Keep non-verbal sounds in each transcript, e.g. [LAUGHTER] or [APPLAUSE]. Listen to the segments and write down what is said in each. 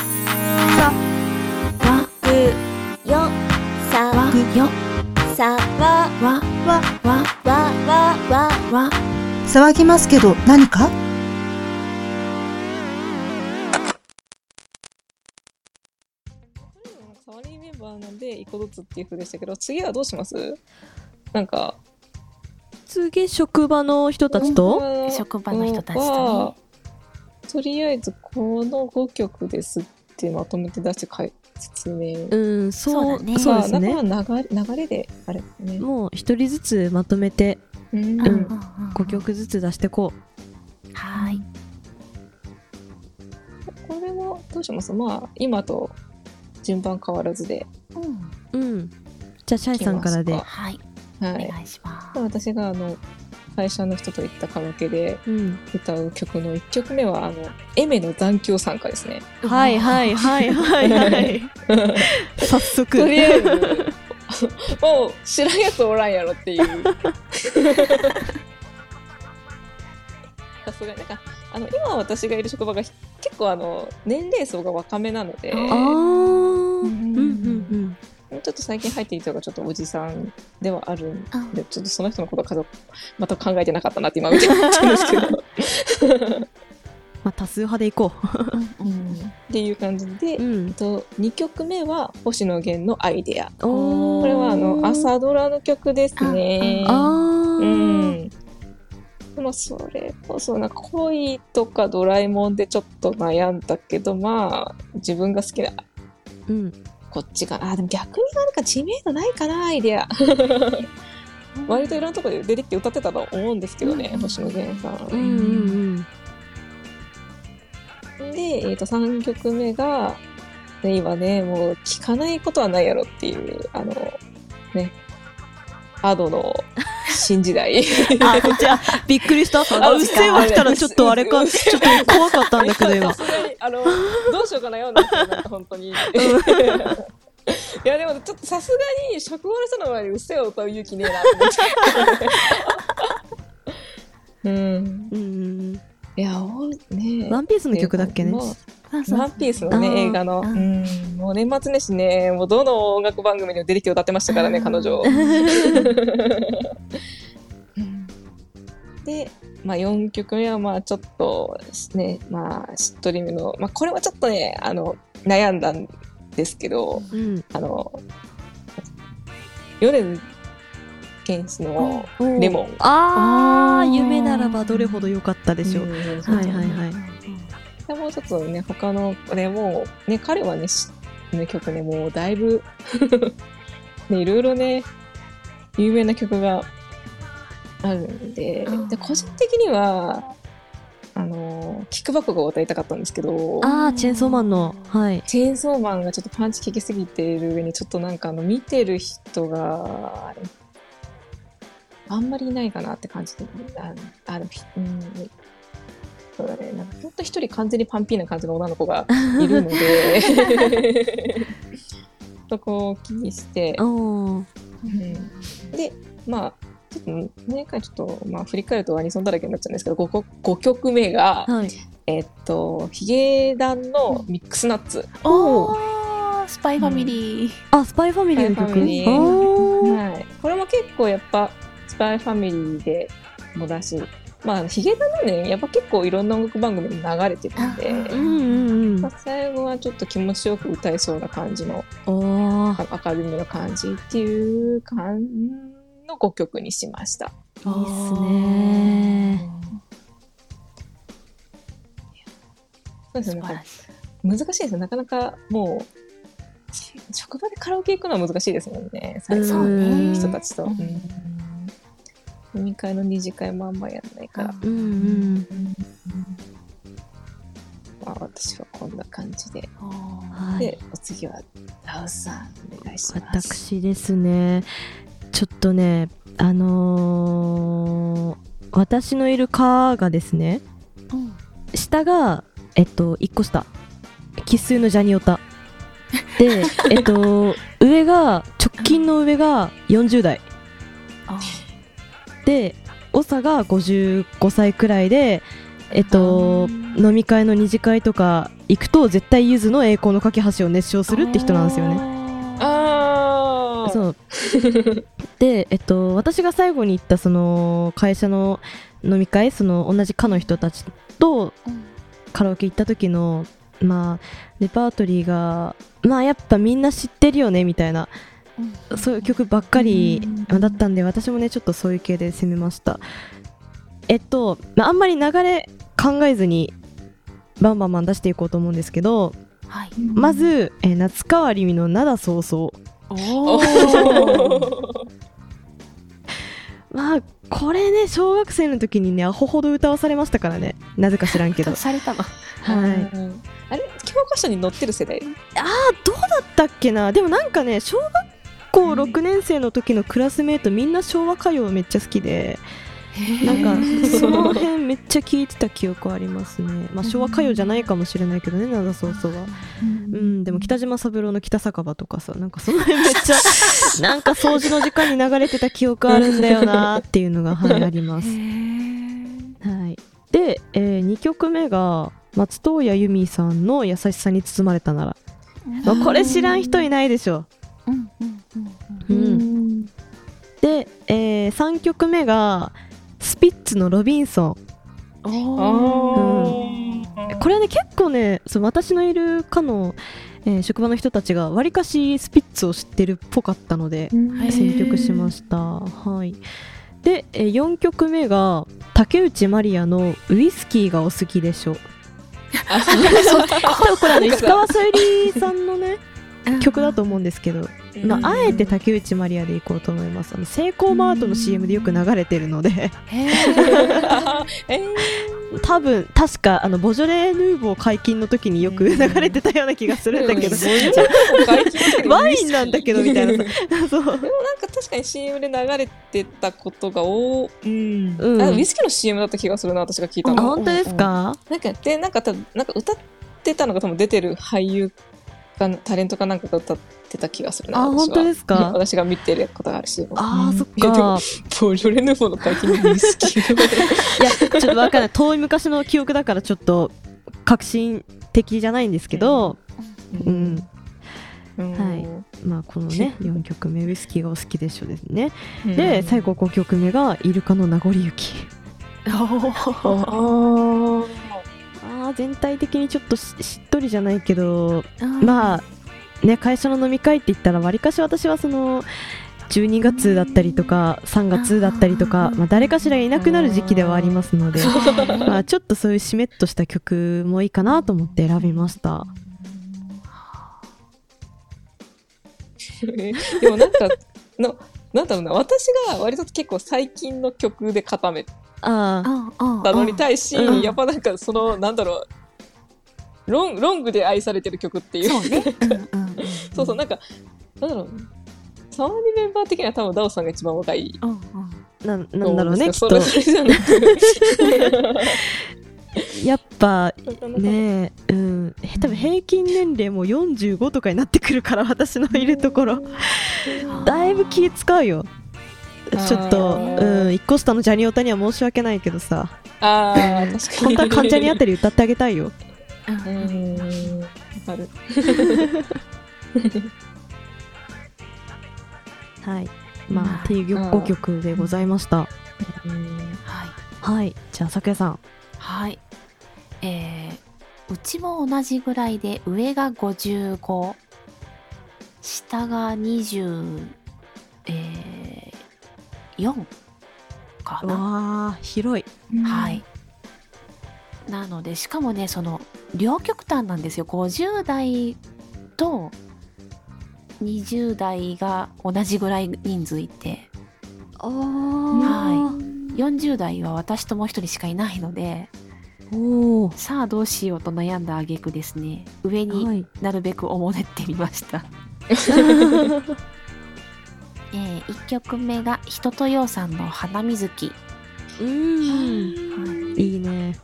さわくよさわくよさわわわわわわわわ騒ぎますけど何かサワリーメンバーなんで一個ずつっていう風でしたけど次はどうしますなんか次職場の人たちと職場の人たちとねとりあえずこの5曲ですってまとめて出してかい説明。うんそうそうだね。そうですね。まあ流れ流れであれ。ねもう一人ずつまとめてうん。うん。うんうん5曲ずつ出してこはい。これはどうします？まあ今と順番変わらずで。うん。ううん。じゃあシャイさんからで。はいはい。お願いします。私があの会社の人と行ったカラオケでうん。歌う曲の1曲目はあのエメの残響参加ですね。はいはいはいはいはい。[LAUGHS] 早速。とりあえずもう知らんやつおらんやろっていう。さすがになんかあの今私がいる職場が結構あの年齢層が若めなので。あー。うん。んうんちょっと最近入っていた人がちょっとおじさんではあるんうんでちょっとその人のことはまた考えてなかったなって今見て思ってるんですけど。[LAUGHS] まあ多数派でいこう。んうん。っていう感じで、ううんと2曲目は星野源の「アイデア」これはあの朝ドラの曲ですね。あうー。ん。でもそれこそなんか恋とかドラえもんでちょっと悩んだけどまあ自分が好きなうんこっちか。なあでも逆になんか知名度ないかなアイデア。割といろんなところで出てきて歌ってたと思うんですけどね、うん。星野源さん。うんうんで、えー、と3曲目が、ね、今ねもう聞かないことはないやろっていうあのねアドの新時代。あこっちはびっくりした。[LAUGHS] あうっせぇわ来たらちょっとあれか。ちょっと怖かったんだけど今。あのどうしようかなよなん本当に。[LAUGHS] いやでもちょっとさすがに職場の人の前で「うっせぇわ」歌う勇気ねえなうんうん。うん。いやおねワンピースの曲だっけ？ねワンピースのね映画の、ううん。ん、もう年末年始ね、もうどの音楽番組にも出てきて歌ってましたからね、うん彼女。[LAUGHS] で、まあ、4曲目はまあちょっとね、まあ、しっとりめの、まあ、これはちょっとね、あの悩んだんですけど、うん。あの、米津玄師のレモン。あー夢ならばどれほど良かったでしょう。うんはいはいはい。でもうちょっとね、他の、ね、もう、ね、彼はね、しね曲ね、もうだいぶ、[LAUGHS] ね、いろいろね、有名な曲があるんで、うんで、個人的には、あの、キックバックが歌いたかったんですけど、あーチェーンソーマンのはい。チェーンソーマンがちょっとパンチ効きすぎている上に、ちょっとなんかあの、見てる人が、あんまりいないかなって感じで、ああの、ひうん、そうだね、なんかほんと一人完全にパンピーな感じの女の子がいるので、[LAUGHS] そこを気にして、うん。で、まあ、ちょっと年間ちょっと、まあ、振り返るとアニソンだらけになっちゃうんですけど 5, 5曲目が、はい。えっとヒゲダンのミックスナッツ、おー。スパイファミリー。あスパイファミリーの曲？はい、これも結構やっぱスパイファミリーでもだしまあヒゲダンのねやっぱ結構いろんな音楽番組に流れてるんで、あうんうんうん。まあ、最後はちょっと気持ちよく歌えそうな感じのおー。あ明るめの感じっていう感の5曲にしました。いいっすね。そうですね。難しいですね。なかなかもうし職場でカラオケ行くのは難しいですもんね。最初そうね人たちと、飲み会の二次会もあんまやらないから、うんうん。まあ、私はこんな感じで、はい。でお次はダウさんお願いします。私ですねちょっとねあのー私のいる科がですねうん下がえっと1個下。生粋のジャニオタ。で [LAUGHS] えっと上が直近の上が40代。あで長が55歳くらいでえっと飲み会の二次会とか行くと絶対ゆずの栄光の架け橋を熱唱するって人なんですよねそう。[LAUGHS] でえっと私が最後に行ったその会社の飲み会その同じ課の人たちとうん。カラオケ行った時のまあレパートリーがまあやっぱみんな知ってるよねみたいな。うん。そういう曲ばっかりだったんで私もねちょっとそういう系で攻めました。えっと、まあ、あんまり流れ考えずにバンバンバン出していこうと思うんですけどはい。まず、えー夏川りみの「灘早々おおーまあこれね小学生の時にねアホほど歌わされましたからね。なぜか知らんけど。[LAUGHS] されたの。はい。うん。あれ？教科書に載ってる世代あどうだったっけな？でもなんかね小学校6年生の時のクラスメートみんな昭和歌謡めっちゃ好きでなんかその辺めっちゃ聞いてた記憶ありますね。まあ昭和歌謡じゃないかもしれないけどね灘そうそうはうんでも北島三郎の北酒場とかさなんかその辺めっちゃ [LAUGHS] なんか掃除の時間に流れてた記憶あるんだよなっていうのがはい [LAUGHS] あります。はい。で、え2曲目が松任谷由実さんの「優しさに包まれたなら」まあこれ知らん人いないでしょ。うんうんで、え3曲目がスピッツの「ロビンソン。うん。おー」これね結構ねそう私のいる課の、えー職場の人たちがわりかしスピッツを知ってるっぽかったのではい選曲しました。はい。で、え4曲目が竹内まりやの「ウイスキーがお好きでしょ」[LAUGHS] 多分これ石川さゆりさんのね曲だと思うんですけど、まあ、あえて竹内まりやでいこうと思います。あのセイコーマートの CM でよく流れてるので。[LAUGHS] 多分確かあのボジョレ・ヌーボー解禁の時によく流れてたような気がするんだけど。ワインなんだけどみたいなさ。[LAUGHS] そう、でもなんか確かに CM で流れてたことが多うん、うん、ああウイスキーの CM だった気がするな私が聞いたの。本当ですか？なんかでなんか多分なんか歌ってたのが多分出てる俳優かタレントかなんかが歌ってた気がするなあ本当ですか？私が見てることがあるし。あーそっか。ボジョレ・ヌーボーの解禁でウイスキーのいやちょっとわかんない。遠い昔の記憶だからちょっと革新的じゃないんですけど、うん。うん。はい。まあこのね [LAUGHS] 4曲目ウイスキーがお好きでしょですね、うん。で最後5曲目がイルカの名残雪。[LAUGHS] あ全体的にちょっとししっとりじゃないけどあまあね会社の飲み会って言ったらわりかし私はその12月だったりとか3月だったりとか、まあ、誰かしらいなくなる時期ではありますので、まあ、ちょっとそういうしめっとした曲もいいかなと思って選びました。でもなんかのなんだろうな私が割と結構最近の曲で固めああああたのに対し、うん。やっぱなんかそのなんだろうロンロングで愛されてる曲っていう。そうそうそうなんかなんだろう。サマーニメンバー的には多分ダオさんが一番若い。うんうん。ななとんだろうねきっと。[LAUGHS] やっぱねえうん。多分平均年齢も45とかになってくるから私のいるところ。だいぶ気使うよ。ちょっとうん。一個下のジャニオタには申し訳ないけどさ。あー確かに。本当は関ジャニあたり歌ってあげたいようーん。わかる。[LAUGHS] はい。まうん。あっていう5曲でございました。うん。はい。はい。じゃあ咲夜さん。はい。えー、うちも同じぐらいで、上が55、下が20、えー、4かな。わあ広い。はい。なので、しかもね、その、両極端なんですよ。50代と20代が同じぐらい人数いて、あは40代は私ともう一人しかいないので、おおさあどうしようと悩んだ挙句ですね。上にはい。なるべくおもねってみました、[LAUGHS] えー、1曲目が人とようさんの「花水木」うん。はい。いいね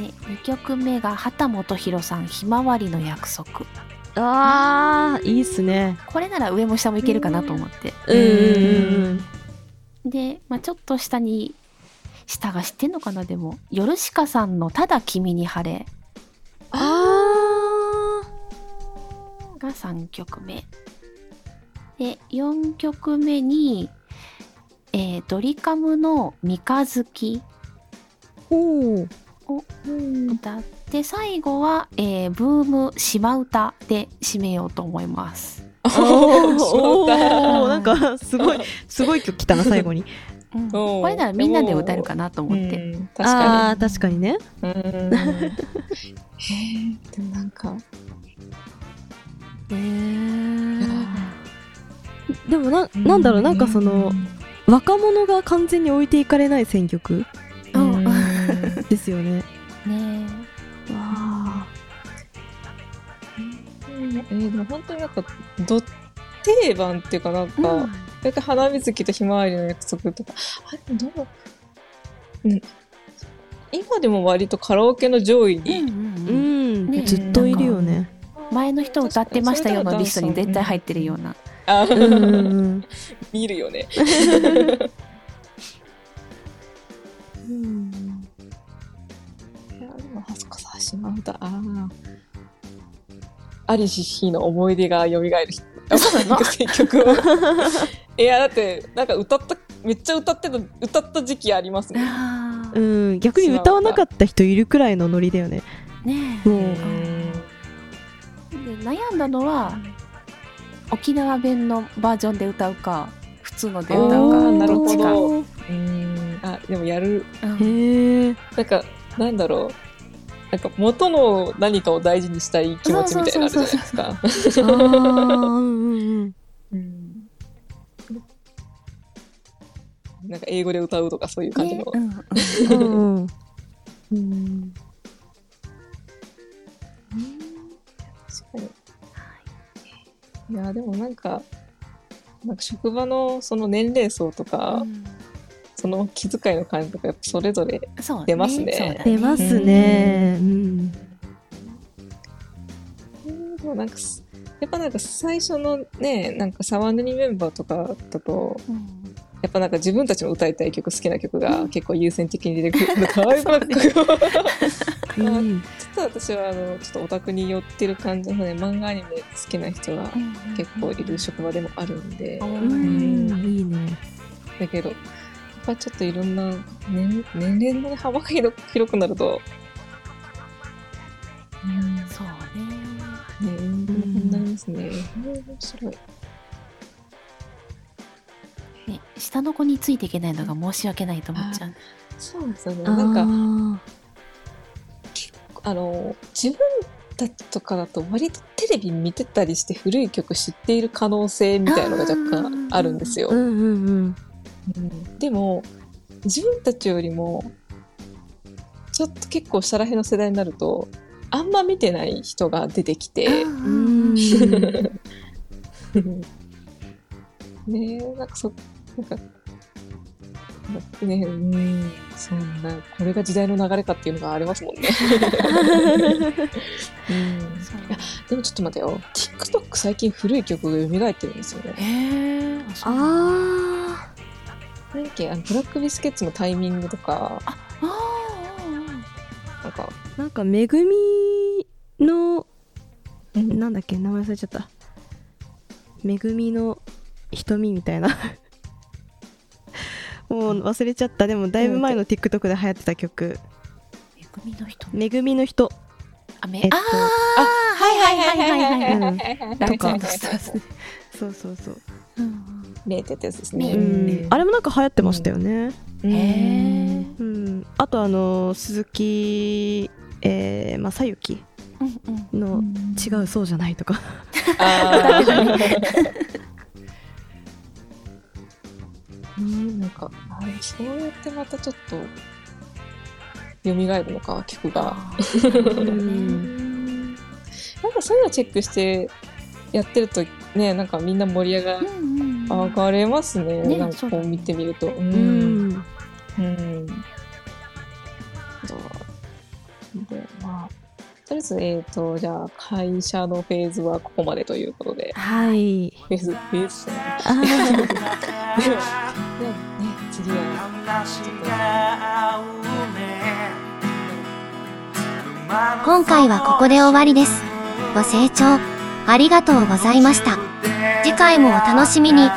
で2曲目が畑基博さん「ひまわりの約束。あーいいっすね」これなら上も下もいけるかなと思って。うんうんうんで、まあ、ちょっと下に下が知ってんのかなでも。ヨルシカさんの「ただ君に晴れあ」が3曲目。で4曲目に、えードリカムの「三日月。ーおー」を歌って最後は、えーブーム島歌で締めようと思います。おそうだ。ーなんかすごいすごい曲来たな [LAUGHS] 最後に。うん。これならみんなで歌えるかなと思って。うん確あかあー確かにね。に。うん。へえ、でもなんか、えいやでもななんだろうなんかその若者が完全に置いていかれない選曲ですよね。ね。わえー、でも本当になんか、ど定番っていうかなんえ。か、うん。なんか花水木とひまわりの約束とか、あれ、どう、うん。今でも割とカラオケの上位うんに、ううん。ん、ねずっといるよね。前の人歌ってましたよのリストに。絶対入ってるような。うん。[LAUGHS] 見るよね。[LAUGHS] こさ、島歌、ああ。ありし日の思い出が蘇る日。そうなの？選曲を。いや、だって、なんか歌った、めっちゃ歌ってた、歌った時期ありますね。あうん、逆に歌わなかった人いるくらいのノリだよねーねもう。で悩んだのは沖縄弁のバージョンで歌うか普通ので歌うかなるほどどっちか。うん。あ、でもやる。うんへえなんか、なんだろう。なんか元の何かを大事にしたい気持ちみたいなのあるじゃないですか。あーうん。うんうんうんなんか英語で歌うとかそういう感じの。ねうん。うんうん。うん。うん。確かに。いや、でもなんか、なんか職場のその年齢層とか、うんその気遣いの感じとか、やっぱそれぞれ、そう出ますね。そうだ出ますね。うん。でもなんかす、やっぱなんか最初のね、なんか沢塗りメンバーとかだと、うん。やっぱなんか自分たちの歌いたい曲、好きな曲が結構優先的に出てくるのかわいくなってくる。うん。実は私はあのちょっとオタクに寄ってる感じのね漫画アニメ好きな人がうん結構いる職場でもあるんで、ううんん。いいね。だけどやっぱちょっといろんな年年齢の、ね、幅が広く広くなると、うんね、そうね運動になりますね。面白い。ね下の子についていけないのが申し訳ないと思っちゃうそうですよね。あなんかーあの自分たちとかだと割とテレビ見てたりして古い曲知っている可能性みたいなのが若干あるんですよ。うんうんうんうん。でも自分たちよりもちょっと結構下らへんの世代になるとあんま見てない人が出てきて、うん。ねえなんかそなんかねうんそんなこれが時代の流れかっていうのがありますもんね。[LAUGHS] うん。そういやでもちょっと待てよ。TikTok 最近古い曲が蘇ってるんですよね。へえあそう。あ何だっけあのブラックビスケッツのタイミングとか。ああなんか。ーなんかめぐみのうん。なんだっけ名前忘れちゃった。めぐみの瞳みたいな。[LAUGHS] もう忘れちゃった。でもだいぶ前の TikTok で流行ってた曲。めぐみの人「めぐみの人。あめえっと。あーはいはいはいはいはいはい。うん。とかそうそうそう、うんメーテってやつですうね。ん、あれもなんか流行ってましたよね、うん。へえうん、あとあの鈴木えー、正幸の「違うそうじゃない」とか。[LAUGHS] うんなんかあれそうやってまたちょっと蘇るのか曲が。なん。[LAUGHS] なんかそういうのチェックしてやってるとねなんかみんな盛り上がうんうんうん上がれますね。ねなんかこう見てみると。う。うんんうん。そうで、まあ、とりあえず、えっ、と、じゃあ、会社のフェーズはここまでということで、はいフェーズ、フェーズじゃない。[LAUGHS] では、ではね、次は、今回はここで終わりです。ご清聴ありがとうございました。次回もお楽しみに。